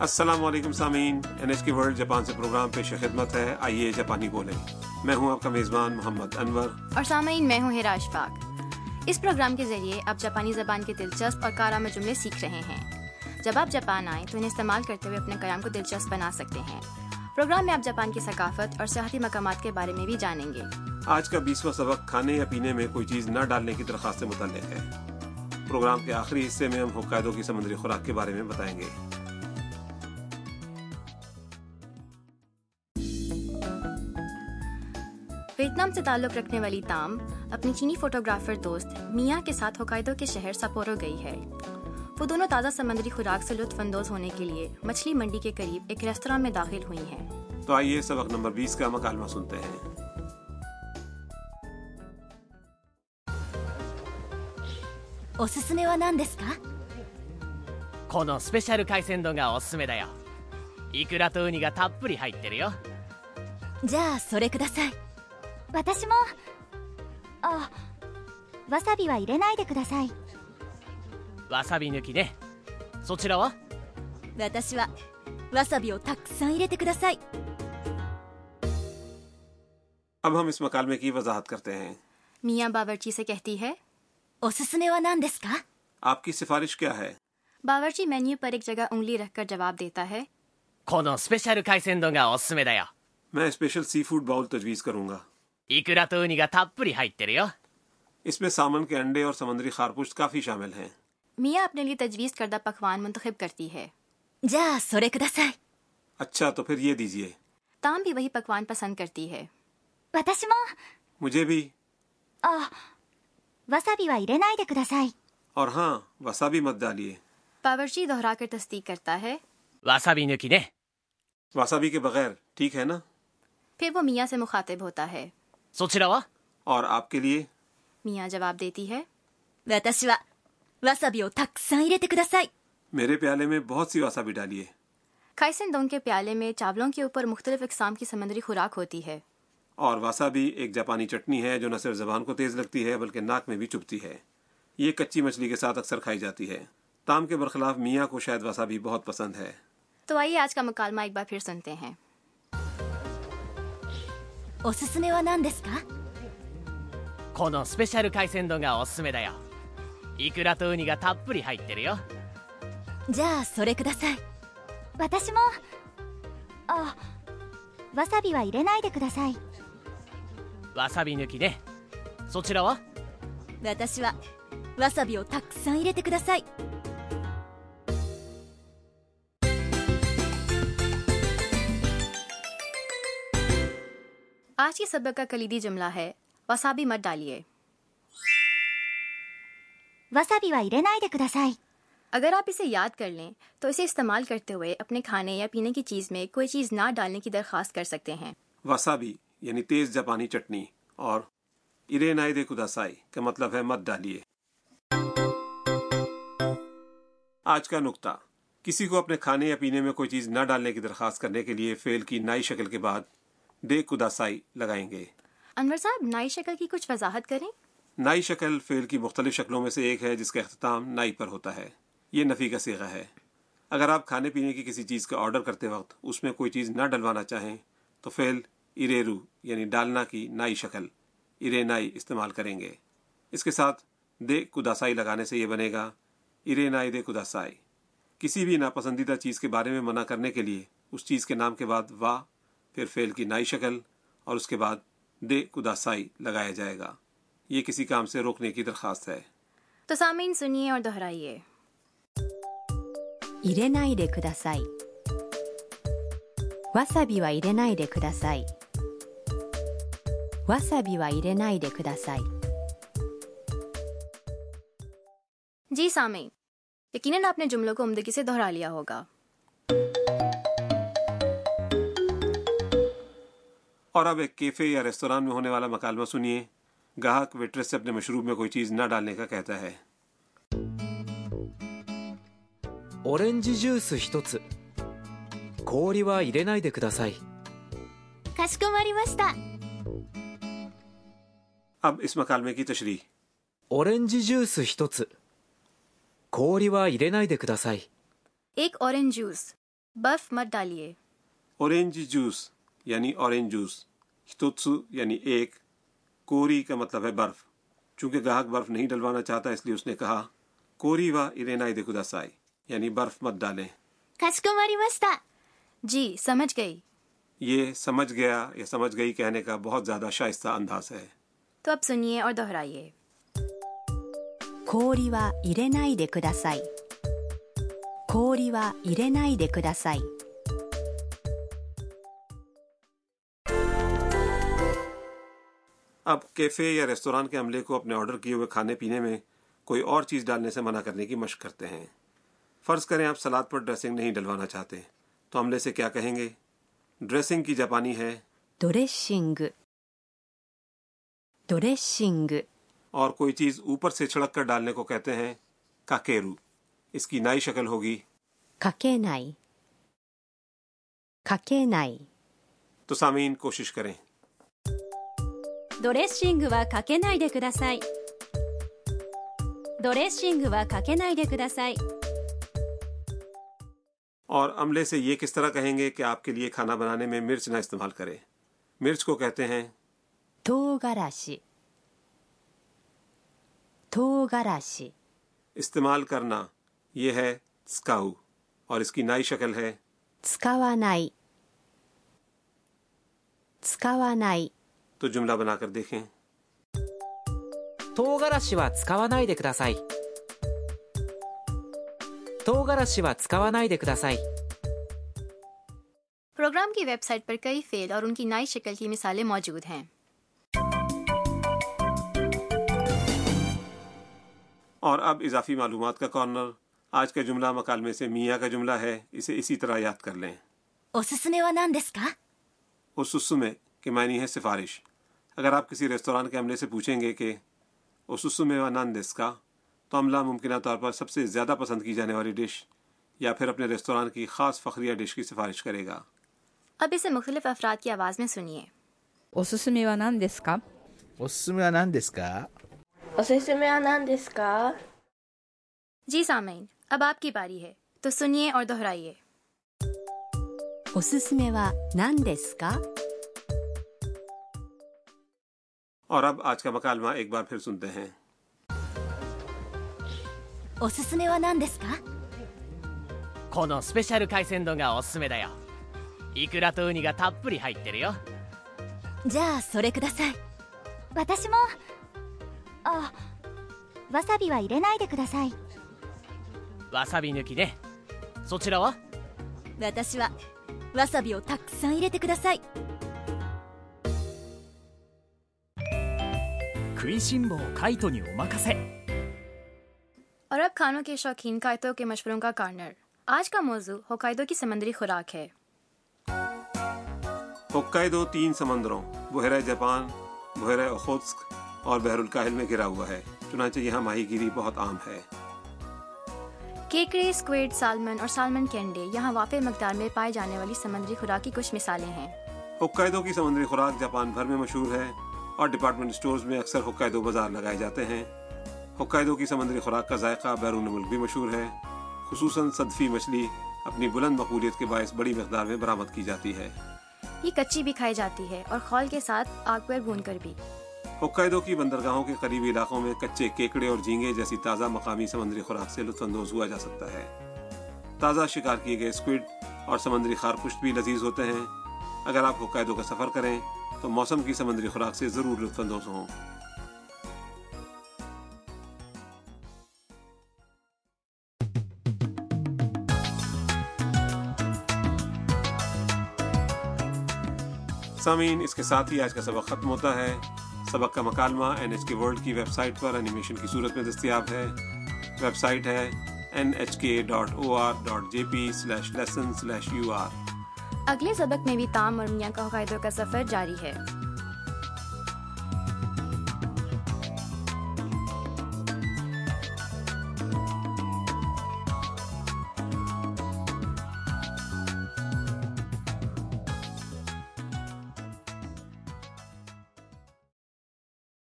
السلام علیکم سامعین N H K World Japan سے پروگرام پیش خدمت ہے۔ آئیے جاپانی بولیں۔ میں ہوں آپ کا میزبان محمد انور۔ اور سامعین میں ہوں ہراش پاک اس پروگرام کے ذریعے آپ جاپانی زبان کے دلچسپ اور کارآمد جملے سیکھ رہے ہیں۔ جب آپ جاپان آئیں تو انہیں استعمال کرتے ہوئے اپنے قیام کو دلچسپ بنا سکتے ہیں۔ پروگرام میں آپ جاپان کی ثقافت اور سیاحتی مقامات کے بارے میں بھی جانیں گے۔ آج کا بیسواں سبق کھانے یا پینے میں کوئی چیز نہ ڈالنے کی درخواست سے متعلق ہے۔ پروگرام کے آخری حصے میں ہم حقائدوں کی سمندری خوراک کے بارے میں بتائیں گے۔ ویتنام سے تعلق رکھنے والی تام اپنی چینی فوٹوگرافر دوست میاں کے ساتھ ہوکائدو کے شہر سپورو گئی ہے۔ وہ دونوں تازہ سمندری خوراک سے لطف اندوز ہونے کے لیے مچھلی منڈی کے قریب ایک ریستوراں میں داخل ہوئی ہیں۔ تو آئیے سبق نمبر بیس کا مکالمہ سنتے ہیں۔ おすすめは何ですかこのスペシャル海鮮丼がおすすめだよイクラとウニがたっぷり入ってるよじゃあそれください私も。あわさびは入れないでください。わさび抜きね。そちらは？私はわさびをたくさん入れてください。اب ہم اس مکالمے کی وضاحت کرتے ہیں۔ میاں باورچی سے کہتی ہے آپ کی سفارش کیا ہے؟ باورچی مینیو پر ایک جگہ انگلی رکھ کر جواب دیتا ہے میں اسپیشل سی فوڈ باؤل تجویز کروں گا۔ اکرا تو انہیں کا تھاپ پوری ہائٹ تیرے اس میں سامن کے انڈے اور سمندری خارپوش کافی شامل ہیں۔ میاں اپنے لیے تجویز کردہ پکوان منتخب کرتی ہے۔ جا سورے کدسائی۔ اچھا تو پھر یہ دیجیے۔ تام بھی وہی پکوان پسند کرتی ہے۔ واتاش مجھے بھی۔ آہ، وسا وسابی وا رہے دے کداسائی اور ہاں وسا بھی مت ڈالیے۔ پاورچی دہرا کر تصدیق کرتا ہے۔ وسا بھی نکی نے۔ وسا بھی کے بغیر ٹھیک ہے نا؟ پھر وہ میاں سے مخاطب ہوتا ہے۔ そちらは اور آپ کے لیے؟ میاں جواب دیتی ہے 私はわさびをたくさん入れてください میرے پیالے میں بہت سی واسابی ڈالیے کھائسن دونگ کے پیالے میں چاولوں کے اوپر مختلف اقسام کی سمندری خوراک ہوتی ہے۔ اور واسابی ایک جاپانی چٹنی ہے جو نہ صرف زبان کو تیز لگتی ہے بلکہ ناک میں بھی چپتی ہے۔ یہ کچی مچھلی کے ساتھ اکثر کھائی جاتی ہے۔ تام کے برخلاف میاں کو شاید واسابی بہت پسند ہے۔ تو آئیے آج کا مکالمہ ایک بار پھر سنتے ہیں۔ おすすめは何ですかこのスペシャル海鮮丼がおすすめだよイクラとウニがたっぷり入ってるよじゃあそれください私もあわさびは入れないでくださいわさび抜きねそちらは私はわさびをたくさん入れてください。آج کی سبق کا کلیدی جملہ ہے وسابی مت ڈالیے۔ وسابی وا رہے کداسائی۔ اگر آپ اسے یاد کر لیں تو اسے استعمال کرتے ہوئے اپنے کھانے یا پینے کی چیز میں کوئی چیز نہ ڈالنے کی درخواست کر سکتے ہیں۔ وسابی یعنی تیز جاپانی چٹنی اور ارے دے کداسائی کا مطلب ہے مت ڈالیے۔ آج کا نقطہ کسی کو اپنے کھانے یا پینے میں کوئی چیز نہ ڈالنے کی درخواست کرنے کے لیے فیل کی نائی شکل کے بعد بے کداسائی لگائیں گے۔ انور صاحب نائی شکل کی کچھ وضاحت کریں؟ نائی شکل فعل کی مختلف شکلوں میں سے ایک ہے جس کا اختتام نائی پر ہوتا ہے۔ یہ نفی کا سیغہ ہے۔ اگر آپ کھانے پینے کی کسی چیز کا آرڈر کرتے وقت اس میں کوئی چیز نہ ڈلوانا چاہیں تو فعل اریرو یعنی ڈالنا کی نائی شکل ارے نائی استعمال کریں گے۔ اس کے ساتھ دے کداسائی لگانے سے یہ بنے گا ارے نائی دے کداسائی کسی بھی ناپسندیدہ چیز کے بارے میں منع کرنے کے لیے اس چیز کے نام کے بعد واہ پھر فیل کی نائی شکل اور اس کے بعد دے کداسائی لگایا جائے گا۔ یہ کسی کام سے روکنے کی درخواست ہے۔ تو سامعین سنیے اور دہرائیے۔ ارینائی دے کداسائی۔ واسابی دے کداسائی۔ واسابی وا ارینائی دے کداسائی۔ جی سامعین یقیناً آپ نے جملوں کو عمدگی سے دہرا لیا ہوگا۔ اور اب ایک کیفے یا ریستوران میں ہونے والا مکالمہ سنیے۔ گاہک ویٹرس سے اپنے مشروب میں کوئی چیز نہ ڈالنے کا کہتا ہے۔ オレンジジュース一つ氷は入れないでくださいかしこまりました اب اس مکالمے کی تشریح۔ オレンジジュース一つ氷は入れないでください ایک اورنج جوس برف مت ڈالیے۔ اورنج جوس یعنی اورنج جوس ہتوتسو یعنی ایک کوری کا مطلب ہے برف۔ چونکہ گاہک برف نہیں ڈلوانا چاہتا اس لیے اس نے کہا کوری وا ارینا دے خدا سائی یعنی برف مت ڈالیں۔ کسکماری مستا جی سمجھ گئی۔ یہ سمجھ گیا یا سمجھ گئی کہنے کا بہت زیادہ شائستہ انداز ہے۔ تو اب سنیے اور دہرائیے۔ کوری وا ارینا دے خدا سائی کوری وا ارینا دے خدا سائی اب کیفے یا ریستوران کے عملے کو اپنے آرڈر کیے ہوئے کھانے پینے میں کوئی اور چیز ڈالنے سے منع کرنے کی مشق کرتے ہیں۔ فرض کریں آپ سلاد پر ڈریسنگ نہیں ڈلوانا چاہتے تو عملے سے کیا کہیں گے؟ ڈریسنگ کی جاپانی ہے۔ ڈریسنگ ڈریسنگ اور کوئی چیز اوپر سے چھڑک کر ڈالنے کو کہتے ہیں کاکیرو۔ اس کی نئی شکل ہوگی۔ کاکے نائی کاکے نائی تو سامعین کوشش کریں۔ ドレッシングはかけないでくださいドレッシングはかけないでください اور عملے سے یہ کس طرح کہیں گے کہ آپ کے لیے کھانا بنانے میں مرچ نہ استعمال کرے مرچ کو کہتے ہیں 唐辛子唐辛子 استعمال کرنا یہ ہے سکاؤ اور اس کی نئی شکل ہے 使わない使わない تو جملہ بنا کر دیکھیں 唐辛子は使わないでください唐辛子は使わないでください پروگرام کی ویب سائٹ پر کئی فیل اور ان کی نئی شکل کی مثالیں موجود ہیں اور اب اضافی معلومات کا کارنر آج کا جملہ مکالمے سے میاں کا جملہ ہے اسے اسی طرح یاد کر لیں おすすめは何ですか اسسو میں کے معنی ہے سفارش اگر آپ کسی ریستوران کے عملے سے پوچھیں گے کہ اوسسومے و نان دس کا تو عملہ ممکنہ طور پر سب سے زیادہ پسند کی جانے والی ڈش یا پھر اپنے ریستوران کی خاص فخریہ ڈش کی سفارش کرے گا۔ اب اسے مختلف افراد کی آواز میں سنیے۔ اوسسومے و نان دس کا۔ اوسسومے و نان دس کا۔ اوسسومے و نان دس کا۔ جی سامین اب آپ کی باری ہے تو سنیے اور دہرائیے۔ اوسسومے و نان دس کا۔ اور اب آج کا مکالمہ ایک بار پھر سنتے ہیں おすすめは何ですかこのスペシャル海鮮丼がおすすめだよイクラとウニがたっぷり入ってるよじゃあそれください私もあわさびは入れないでくださいわさび抜きねそちらは私はわさびをたくさん入れてください 食いしん坊カイトにお任せ اور اب کھانوں کے شوقین قائدوں کے مشوروں کا کارنر آج کا موضوع ہوکائدو کی سمندری خوراک ہے ہوکائدو تین سمندروں بحیرہ جاپان بحیرہ اوخوتسک اور بحر الکاہل میں گھرا ہوا ہے چنانچہ یہاں ماہی گیری بہت عام ہے کیکڑے اسکویڈ سالمن اور سالمن کینڈے یہاں وافر مقدار میں پائے جانے والی سمندری خوراک کی کچھ مثالیں ہیں ہوکائدو کی سمندری خوراک جاپان بھر میں مشہور ہے اور ڈپارٹمنٹ سٹورز میں اکثر ہوکائدو بازار لگائے جاتے ہیں۔ ہوکائدو کی سمندری خوراک کا ذائقہ بیرون ملک بھی مشہور ہے۔ خصوصاً صدفی مچھلی اپنی بلند مقبولیت کے باعث بڑی مقدار میں برآمد کی جاتی ہے۔ یہ کچی بھی کھائی جاتی ہے اور خول کے ساتھ آگ پر بھون کر بھی۔ ہوکائدو کی بندرگاہوں کے قریبی علاقوں میں کچے کیکڑے اور جھینگے جیسی تازہ مقامی سمندری خوراک سے لطف اندوز ہوا جا سکتا ہے۔ تازہ شکار کیے گئے اسکوڈ اور سمندری خارپشت بھی لذیذ ہوتے ہیں۔ اگر آپ ہوکائدو کا سفر کریں تو موسم کی سمندری خوراک سے ضرور لطف اندوز ہوں۔ سامعین، اس کے ساتھ ہی آج کا سبق ختم ہوتا ہے۔ سبق کا مکالمہ این ایچ کے ورلڈ کی ویب سائٹ پر انیمیشن کی صورت میں دستیاب ہے۔ ویب سائٹ ہے N H K dot O R dot J P slash lesson slash U R اگلے سبق میں بھی تام اور میاں کا قاعدوں کا سفر جاری ہے۔